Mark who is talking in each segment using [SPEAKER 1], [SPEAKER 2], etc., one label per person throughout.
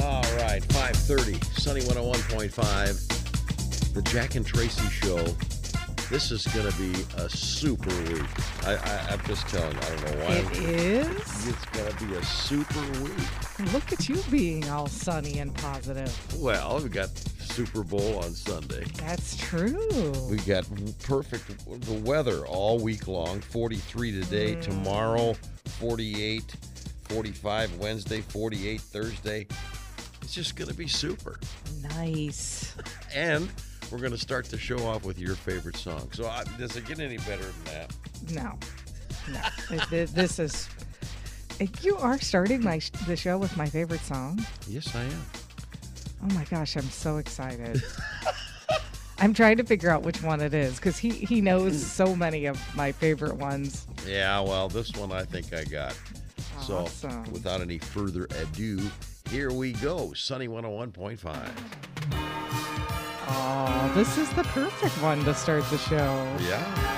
[SPEAKER 1] All right, 5:30, Sunny 101.5, the Jack and Tracy Show. This is going to be a super week. I, I, I'm just telling you, I don't know why.
[SPEAKER 2] It is.
[SPEAKER 1] It's going to be a super week.
[SPEAKER 2] Look at you being all sunny and positive.
[SPEAKER 1] Well, we got Super Bowl on Sunday.
[SPEAKER 2] That's true.
[SPEAKER 1] We got perfect the weather all week long. 43 today, mm. tomorrow 48, 45 Wednesday, 48 Thursday. It's just going to be super.
[SPEAKER 2] Nice.
[SPEAKER 1] And we're going to start the show off with your favorite song. So uh, does it get any better than that?
[SPEAKER 2] No, no. This is. You are starting my the show with my favorite song.
[SPEAKER 1] Yes, I am.
[SPEAKER 2] Oh my gosh, I'm so excited. I'm trying to figure out which one it is because he he knows so many of my favorite ones.
[SPEAKER 1] Yeah, well, this one I think I got. So
[SPEAKER 2] Awesome.
[SPEAKER 1] without any further ado, here we go. Sunny 101.5.
[SPEAKER 2] Oh, this is the perfect one to start the show.
[SPEAKER 1] Yeah.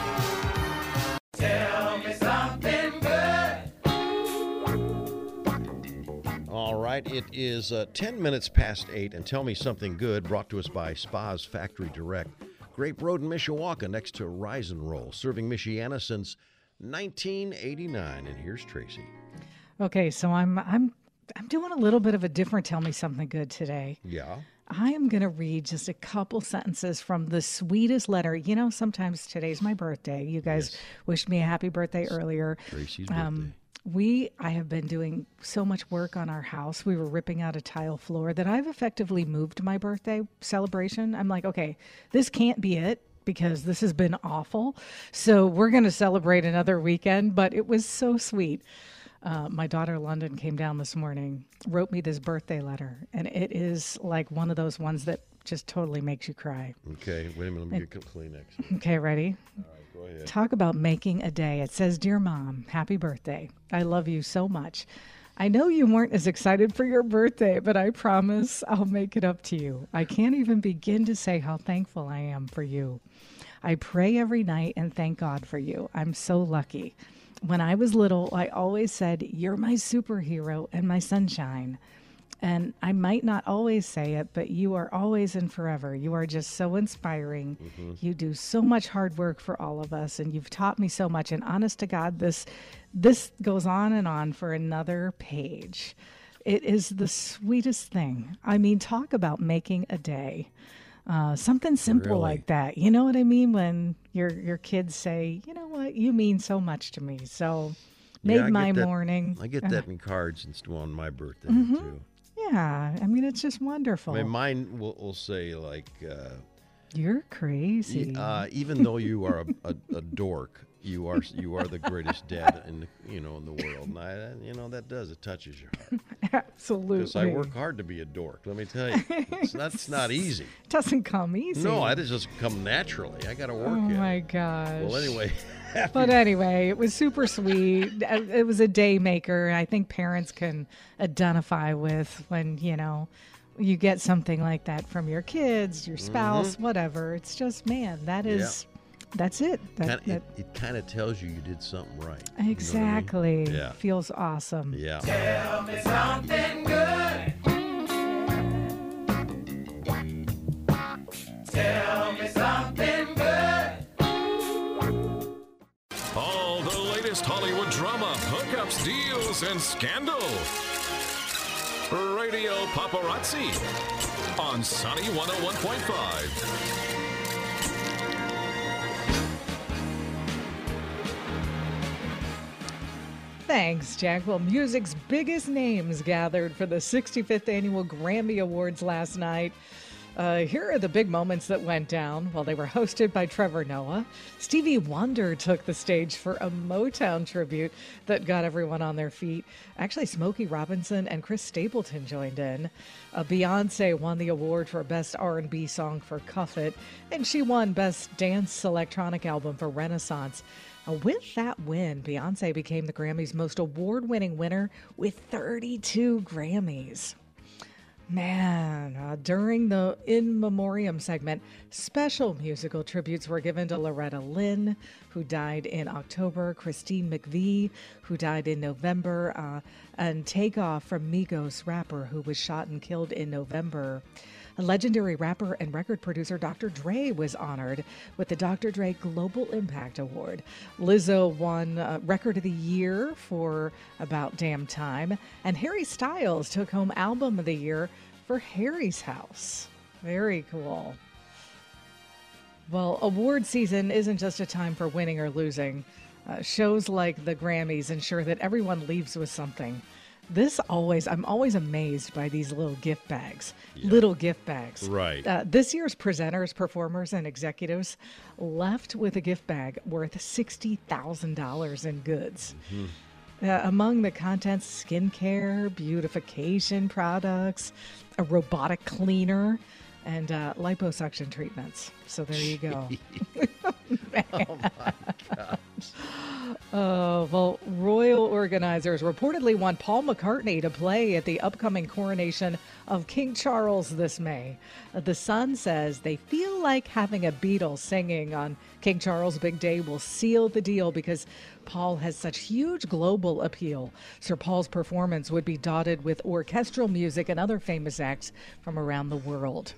[SPEAKER 1] All right, it is uh, 10 minutes past 8, and Tell Me Something Good, brought to us by Spa's Factory Direct. Grape Road in Mishawaka, next to Rise and Roll, serving Michiana since 1989. And here's Tracy.
[SPEAKER 2] Okay, so I'm I'm I'm doing a little bit of a different tell me something good today.
[SPEAKER 1] Yeah.
[SPEAKER 2] I am going to read just a couple sentences from the sweetest letter. You know, sometimes today's my birthday. You guys wished me a happy birthday earlier.
[SPEAKER 1] Birthday.
[SPEAKER 2] Um, we, I have been doing so much work on our house. We were ripping out a tile floor that I've effectively moved my birthday celebration. I'm like, okay, this can't be it because this has been awful. So we're going to celebrate another weekend, but it was so sweet. Uh, my daughter London came down this morning, wrote me this birthday letter, and it is like one of those ones that just totally makes you cry.
[SPEAKER 1] Okay, wait a minute. Let me get Kleenex.
[SPEAKER 2] Okay, ready?
[SPEAKER 1] All right, go ahead.
[SPEAKER 2] Talk about making a day. It says, Dear Mom, happy birthday. I love you so much. I know you weren't as excited for your birthday, but I promise I'll make it up to you. I can't even begin to say how thankful I am for you. I pray every night and thank God for you. I'm so lucky. When I was little, I always said, You're my superhero and my sunshine. And I might not always say it, but you are always and forever. You are just so inspiring. Mm-hmm. You do so much hard work for all of us, and you've taught me so much. And honest to God, this this goes on and on for another page. It is the sweetest thing. I mean, talk about making a day. Uh, something simple
[SPEAKER 1] Really?
[SPEAKER 2] like that. You know what I mean? When your your kids say, "You know what? You mean so much to me." So made
[SPEAKER 1] Yeah,
[SPEAKER 2] my
[SPEAKER 1] that-
[SPEAKER 2] morning.
[SPEAKER 1] I get that in cards and stuff on my birthday,
[SPEAKER 2] Mm-hmm.
[SPEAKER 1] too.
[SPEAKER 2] Yeah, I mean, it's just wonderful.
[SPEAKER 1] I mean, mine will, will say, like, uh,
[SPEAKER 2] You're crazy.
[SPEAKER 1] Uh, even though you are a, a, a dork, you are you are the greatest dad in the, you know in the world. And I, you know that does it touches your heart
[SPEAKER 2] Absolutely.
[SPEAKER 1] because I work hard to be a dork. Let me tell you, it's not, it's not easy.
[SPEAKER 2] Doesn't come easy.
[SPEAKER 1] No, I just come naturally. I got to work
[SPEAKER 2] Oh my
[SPEAKER 1] it.
[SPEAKER 2] gosh.
[SPEAKER 1] Well, anyway,
[SPEAKER 2] But anyway, it was super sweet. Uh, it was a day maker. I think parents can identify with when, you know, you get something like that from your kids, your spouse, whatever. It's just, man, that
[SPEAKER 1] Mm-hmm. Yeah.
[SPEAKER 2] Is, that's it. That,
[SPEAKER 1] kinda,
[SPEAKER 2] that,
[SPEAKER 1] it, it kind of tells you you did something right. Exactly. You know I mean? Yeah.
[SPEAKER 2] Feels awesome.
[SPEAKER 1] Yeah. Tell me something good. Tell me something good.
[SPEAKER 3] All the latest Hollywood drama, hookups, deals, and scandal. Radio Paparazzi on Sunny 101.5.
[SPEAKER 2] Thanks, Jack. Well, music's biggest names gathered for the 65th annual Grammy Awards last night. Uh, here are the big moments that went down while they were hosted by Trevor Noah. Stevie Wonder took the stage for a Motown tribute that got everyone on their feet. Actually, Smokey Robinson and Chris Stapleton joined in. Uh, Beyonce won the award for Best R&B Song for Cuff It, and she won Best Dance Electronic Album for Renaissance. With that win, Beyonce became the Grammys' most award winning winner with 32 Grammys. Man, uh, during the In Memoriam segment, special musical tributes were given to Loretta Lynn, who died in October, Christine McVie, who died in November, uh, and Takeoff from Migos rapper, who was shot and killed in November. Legendary rapper and record producer Dr. Dre was honored with the Dr. Dre Global Impact Award. Lizzo won uh, Record of the Year for About Damn Time, and Harry Styles took home Album of the Year for Harry's House. Very cool. Well, award season isn't just a time for winning or losing. Uh, shows like the Grammys ensure that everyone leaves with something. This always, I'm always amazed by these little gift bags. Little gift bags.
[SPEAKER 1] Right.
[SPEAKER 2] Uh, this year's presenters, performers, and executives left with a gift bag worth $60,000 in goods. Uh, among the contents, skincare, beautification products, a robotic cleaner, and uh, liposuction treatments. So there you go. Oh my gosh. well, royal organizers reportedly want Paul McCartney to play at the upcoming coronation of King Charles this May. Uh, The Sun says they feel like having a Beatle singing on King Charles' big day will seal the deal because Paul has such huge global appeal. Sir Paul's performance would be dotted with orchestral music and other famous acts from around the world.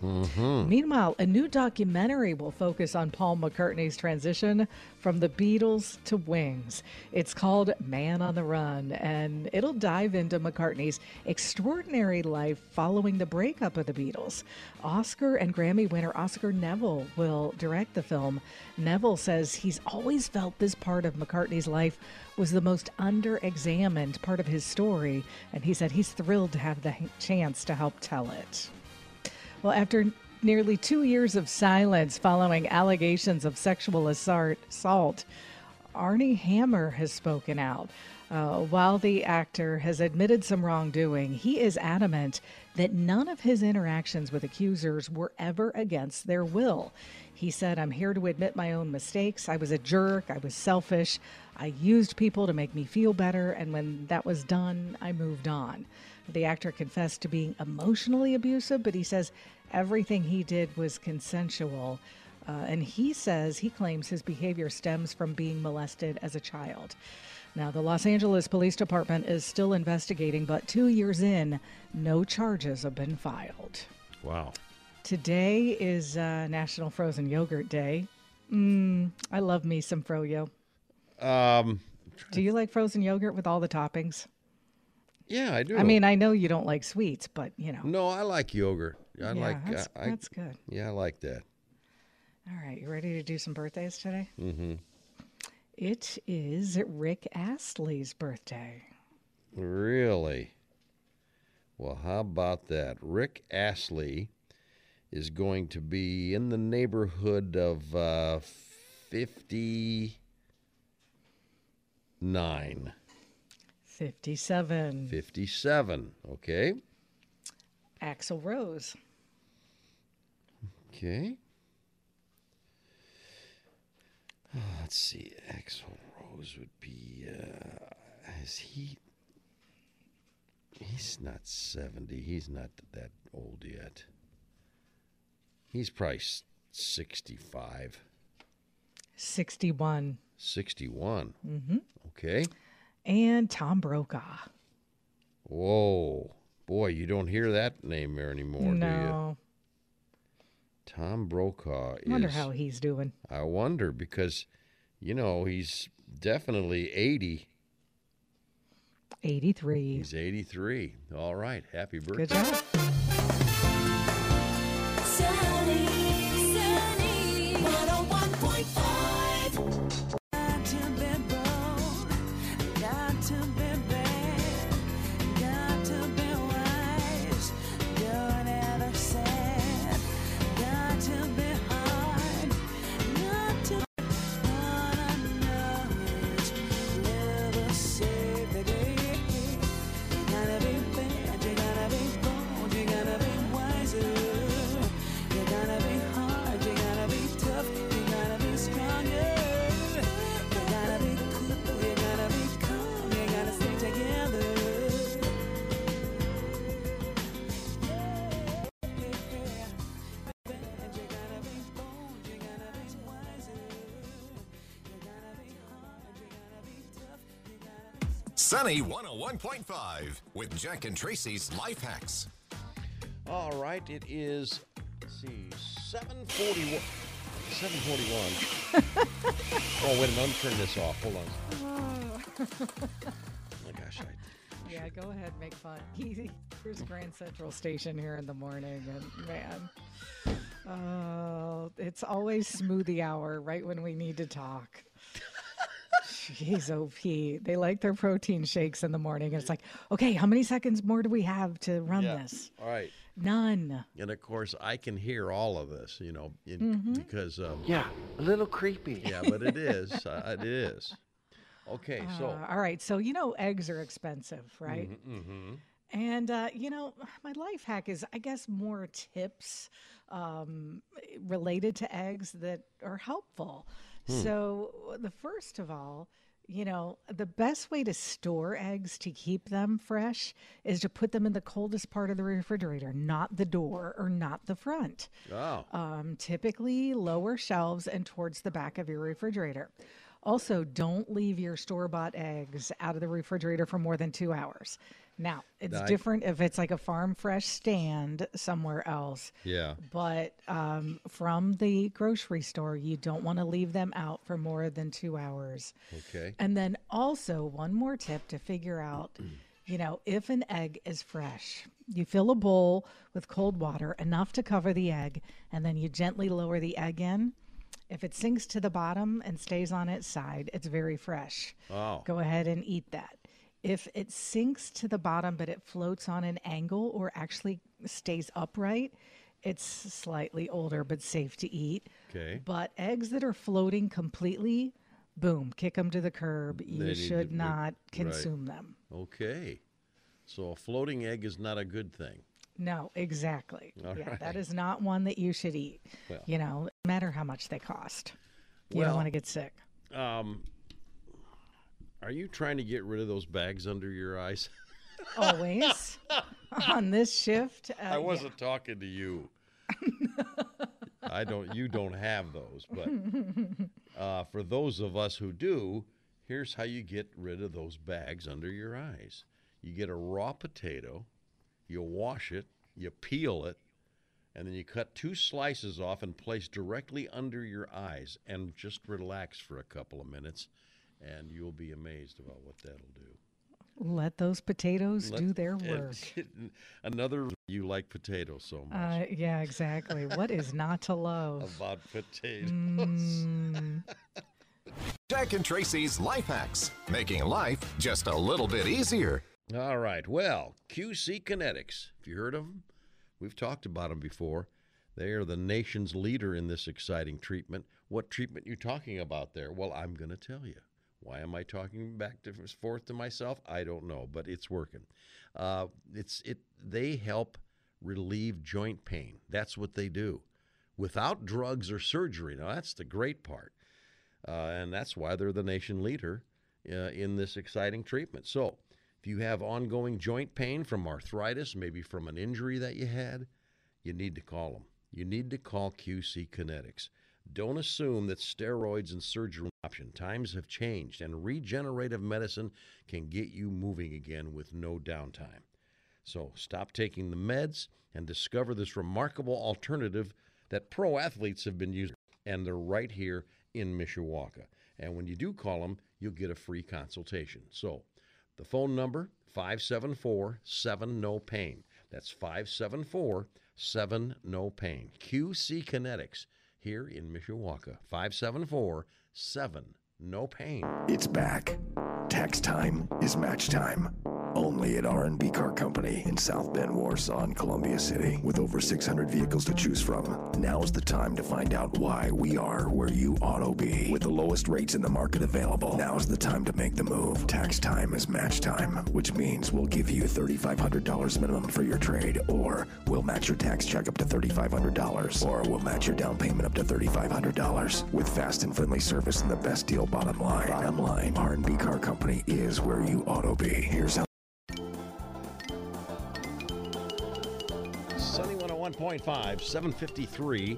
[SPEAKER 2] Meanwhile, a new documentary will focus on Paul McCartney's transition from the Beatles to Wings. It's called Man on the Run, and it'll dive into McCartney's extraordinary life following the breakup of the Beatles. Oscar and Grammy winner Oscar Neville will direct the film. Neville says he's always felt this part of McCartney's life was the most under examined part of his story, and he said he's thrilled to have the chance to help tell it. Well, after nearly two years of silence following allegations of sexual assault, assault Armie Hammer has spoken out. Uh, while the actor has admitted some wrongdoing, he is adamant that none of his interactions with accusers were ever against their will. He said, I'm here to admit my own mistakes. I was a jerk. I was selfish. I used people to make me feel better. And when that was done, I moved on. The actor confessed to being emotionally abusive, but he says everything he did was consensual. Uh, and he says he claims his behavior stems from being molested as a child. Now, the Los Angeles Police Department is still investigating, but two years in, no charges have been filed.
[SPEAKER 1] Wow.
[SPEAKER 2] Today is uh, National Frozen Yogurt Day. Mm, I love me some froyo.
[SPEAKER 1] Um,
[SPEAKER 2] Do you like frozen yogurt with all the toppings?
[SPEAKER 1] yeah, I do.
[SPEAKER 2] I mean, I know you don't like sweets, but you know.
[SPEAKER 1] no, I like yogurt. I
[SPEAKER 2] yeah,
[SPEAKER 1] like.
[SPEAKER 2] that's,
[SPEAKER 1] I,
[SPEAKER 2] that's good.
[SPEAKER 1] yeah, I like that.
[SPEAKER 2] All right, you ready to do some birthdays today?
[SPEAKER 1] Mm-hmm.
[SPEAKER 2] It is Rick Astley's birthday.
[SPEAKER 1] Really? Well, how about that? Rick Astley is going to be in the neighborhood of uh, 59.
[SPEAKER 2] 57.
[SPEAKER 1] 57. Okay.
[SPEAKER 2] Axl Rose.
[SPEAKER 1] Okay. Oh, let's see. Axl Rose would be. Uh, is he? He's not 70. He's not that old yet. He's probably 65.
[SPEAKER 2] 61.
[SPEAKER 1] 61. Mm-hmm. Okay.
[SPEAKER 2] And Tom Brokaw.
[SPEAKER 1] Whoa. Boy, you don't hear that name there anymore, do you?
[SPEAKER 2] no.
[SPEAKER 1] Tom Brokaw
[SPEAKER 2] I wonder
[SPEAKER 1] is.
[SPEAKER 2] how he's doing.
[SPEAKER 1] I wonder because, you know, he's definitely 80.
[SPEAKER 2] 83.
[SPEAKER 1] He's 83. All right. Happy birthday.
[SPEAKER 4] Sunny 101.5
[SPEAKER 5] with Jack and Tracy's Life Hacks.
[SPEAKER 1] All right, it is, let's see, 741. 741. oh, wait a minute. Let me turn this off. Hold on. Oh, oh my gosh. I,
[SPEAKER 2] Yeah, go ahead, make fun. Here's Grand Central Station here in the morning, and man, oh, it's always smoothie hour right when we need to talk. Jeez, OP. They like their protein shakes in the morning. And it's like, okay, how many seconds more do we have to run
[SPEAKER 1] yeah.
[SPEAKER 2] this?
[SPEAKER 1] All right.
[SPEAKER 2] None.
[SPEAKER 1] And of course, I can hear all of this, you know, in,
[SPEAKER 2] Mm-hmm.
[SPEAKER 1] because, um,
[SPEAKER 6] Yeah, a little creepy.
[SPEAKER 1] yeah, but it is. Uh, it is. Okay, so.
[SPEAKER 2] Uh, all right. So, you know, eggs are expensive, right?
[SPEAKER 1] mhm.
[SPEAKER 2] And, uh, you know, my life hack is, I guess, more tips um, related to eggs that are helpful. So, the first of all, you know, the best way to store eggs to keep them fresh is to put them in the coldest part of the refrigerator, not the door or not the front.
[SPEAKER 1] Oh,
[SPEAKER 2] Um, typically, lower shelves and towards the back of your refrigerator. Also, don't leave your store bought eggs out of the refrigerator for more than two hours. Now, it's
[SPEAKER 1] I-
[SPEAKER 2] different if it's like a farm fresh stand somewhere else.
[SPEAKER 1] yeah.
[SPEAKER 2] But um, from the grocery store, you don't want to leave them out for more than two hours.
[SPEAKER 1] Okay.
[SPEAKER 2] And then also, one more tip to figure out, you know, if an egg is fresh, you fill a bowl with cold water enough to cover the egg, and then you gently lower the egg in. If it sinks to the bottom and stays on its side, it's very fresh.
[SPEAKER 1] Oh.
[SPEAKER 2] Go ahead and eat that. If it sinks to the bottom but it floats on an angle or actually stays upright, it's slightly older but safe to eat.
[SPEAKER 1] Okay.
[SPEAKER 2] But eggs that are floating completely, boom, kick them to the curb.
[SPEAKER 1] They
[SPEAKER 2] You
[SPEAKER 1] need
[SPEAKER 2] should
[SPEAKER 1] to
[SPEAKER 2] not consume them.
[SPEAKER 1] Okay. So a floating egg is not a good thing.
[SPEAKER 2] No, exactly.
[SPEAKER 1] All
[SPEAKER 2] yeah,
[SPEAKER 1] right.
[SPEAKER 2] that is not one that you should eat.
[SPEAKER 1] Well.
[SPEAKER 2] you know, no matter how much they cost. You
[SPEAKER 1] Well-
[SPEAKER 2] don't want to get sick.
[SPEAKER 1] Um, are you trying to get rid of those bags under your eyes?
[SPEAKER 2] Always on this shift. Uh,
[SPEAKER 1] I wasn't talking to you. I don't. You don't have those, but uh, for those of us who do, here's how you get rid of those bags under your eyes. You get a raw potato, you wash it, you peel it, and then you cut two slices off and place directly under your eyes, and just relax for a couple of minutes, and you'll be amazed about what that'll do.
[SPEAKER 2] Let those potatoes
[SPEAKER 1] Let-
[SPEAKER 2] do their work.
[SPEAKER 1] Another you like potatoes so much.
[SPEAKER 2] Uh, yeah, exactly. what is not to love?
[SPEAKER 1] about potatoes.
[SPEAKER 2] Mm,
[SPEAKER 5] Jack and Tracy's Life Hacks, making life just a little bit easier.
[SPEAKER 1] All right. Well, QC Kinetics. Have you heard of them? We've talked about them before. They are the nation's leader in this exciting treatment. What treatment you talking about there? Well, I'm going to tell you. Why am I talking back to forth to myself? I don't know, but it's working. Uh, it's it. They help relieve joint pain. That's what they do, without drugs or surgery. Now that's the great part, uh, and that's why they're the nation leader uh, in this exciting treatment. So, if you have ongoing joint pain from arthritis, maybe from an injury that you had, you need to call them. You need to call QC Kinetics. Don't assume that steroids and surgery option. Times have changed, and regenerative medicine can get you moving again with no downtime. So stop taking the meds and discover this remarkable alternative that pro athletes have been using, and they're right here in Mishawaka. And when you do call them, you'll get a free consultation. So the phone number 574 7 no pain. That's 574 7 no pain. QC Kinetics here in Mishawaka. 574 7 no pain.
[SPEAKER 7] It's back. Tax time is match time. Only at R&B Car Company in South Bend, Warsaw, and Columbia City. With over 600 vehicles to choose from, now is the time to find out why we are where you ought to be. With the lowest rates in the market available, now is the time to make the move. Tax time is match time, which means we'll give you $3,500 minimum for your trade, or we'll match your tax check up to $3,500, or we'll match your down payment up to $3,500. With fast and friendly service and the best deal bottom line. Bottom line, R&B Car Company is where you ought to be. Here's how
[SPEAKER 1] Sunny 101.5, 753,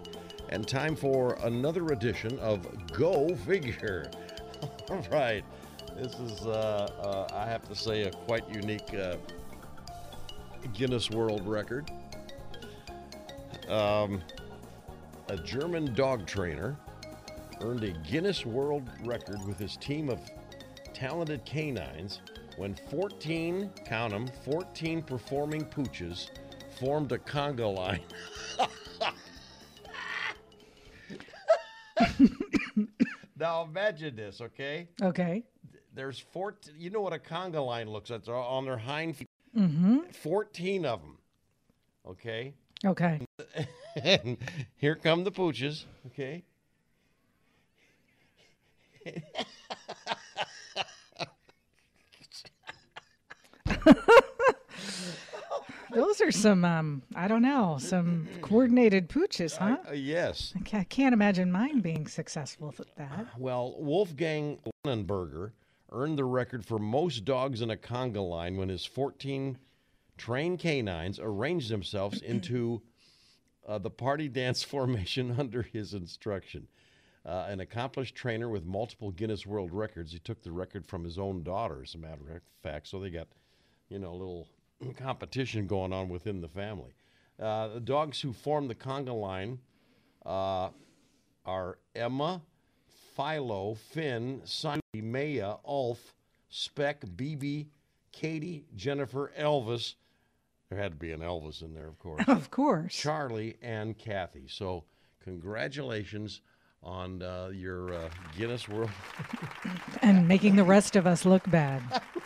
[SPEAKER 1] and time for another edition of Go Figure. All right. This is, uh, uh, I have to say, a quite unique uh, Guinness World Record. Um, a German dog trainer earned a Guinness World Record with his team of talented canines when 14, count 'em, 14 performing pooches formed a conga line. now imagine this, okay?
[SPEAKER 2] Okay.
[SPEAKER 1] There's 14, you know what a conga line looks like? They're on their hind feet.
[SPEAKER 2] Mm-hmm.
[SPEAKER 1] 14 of them, okay?
[SPEAKER 2] Okay.
[SPEAKER 1] and here come the pooches, okay?
[SPEAKER 2] Those are some, um, I don't know, some coordinated pooches, huh?
[SPEAKER 1] Uh, yes.
[SPEAKER 2] I ca- I can't imagine mine being successful with that.
[SPEAKER 1] Well, Wolfgang Lauenburger earned the record for most dogs in a conga line when his 14 trained canines arranged themselves into uh, the party dance formation under his instruction. Uh, an accomplished trainer with multiple Guinness World Records, he took the record from his own daughter, as a matter of fact. So they got, you know, a little competition going on within the family. Uh, the dogs who formed the conga line uh, are Emma, Philo, Finn, Sunny, Maya, Ulf, Speck, BB, Katie, Jennifer, Elvis. There had to be an Elvis in there, of course.
[SPEAKER 2] Of course.
[SPEAKER 1] Charlie and Kathy. So, congratulations on uh, your uh, Guinness World.
[SPEAKER 2] And making the rest of us look bad.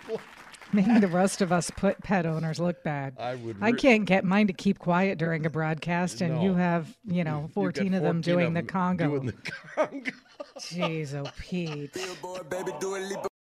[SPEAKER 2] making the rest of us put pet owners look bad.
[SPEAKER 1] I would.
[SPEAKER 2] I can't get mine to keep quiet during a broadcast, and you have, you know,
[SPEAKER 1] You've got
[SPEAKER 2] 14 of them doing
[SPEAKER 1] of
[SPEAKER 2] the Congo.
[SPEAKER 1] Doing the Congo.
[SPEAKER 2] Jeez, oh, Pete.